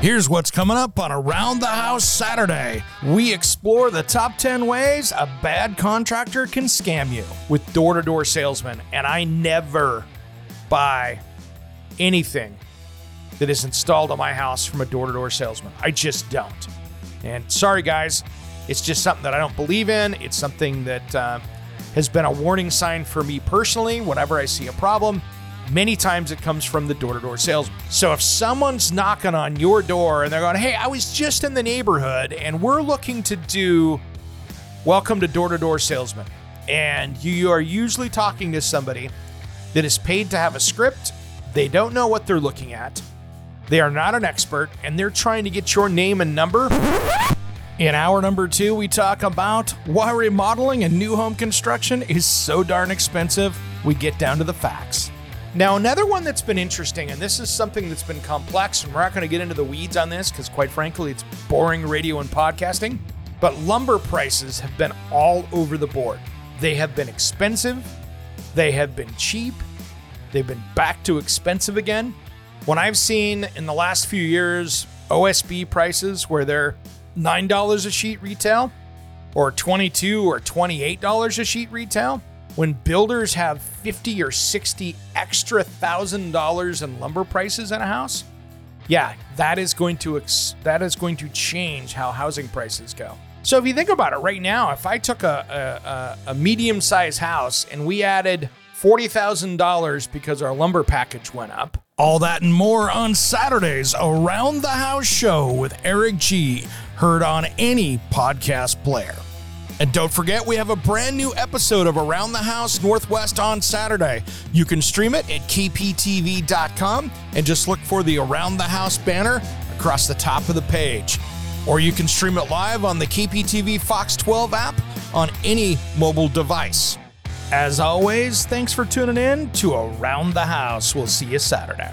Here's what's coming up on Around the House Saturday. We explore the top 10 ways a bad contractor can scam you with door to door salesmen. And I never buy anything that is installed on my house from a door to door salesman. I just don't. And sorry, guys, it's just something that I don't believe in. It's something that uh, has been a warning sign for me personally whenever I see a problem. Many times it comes from the door to door salesman. So if someone's knocking on your door and they're going, hey, I was just in the neighborhood and we're looking to do welcome to door to door salesman, and you are usually talking to somebody that is paid to have a script, they don't know what they're looking at, they are not an expert, and they're trying to get your name and number. In hour number two, we talk about why remodeling and new home construction is so darn expensive. We get down to the facts. Now, another one that's been interesting, and this is something that's been complex, and we're not going to get into the weeds on this because, quite frankly, it's boring radio and podcasting. But lumber prices have been all over the board. They have been expensive, they have been cheap, they've been back to expensive again. When I've seen in the last few years OSB prices where they're $9 a sheet retail or 22 or $28 a sheet retail, when builders have 50 or 60 extra thousand dollars in lumber prices in a house, yeah, that is going to ex- that is going to change how housing prices go. So if you think about it right now, if I took a, a, a medium sized house and we added $40,000 because our lumber package went up, all that and more on Saturdays around the house show with Eric G, heard on any podcast player. And don't forget, we have a brand new episode of Around the House Northwest on Saturday. You can stream it at kptv.com and just look for the Around the House banner across the top of the page. Or you can stream it live on the KPTV Fox 12 app on any mobile device. As always, thanks for tuning in to Around the House. We'll see you Saturday.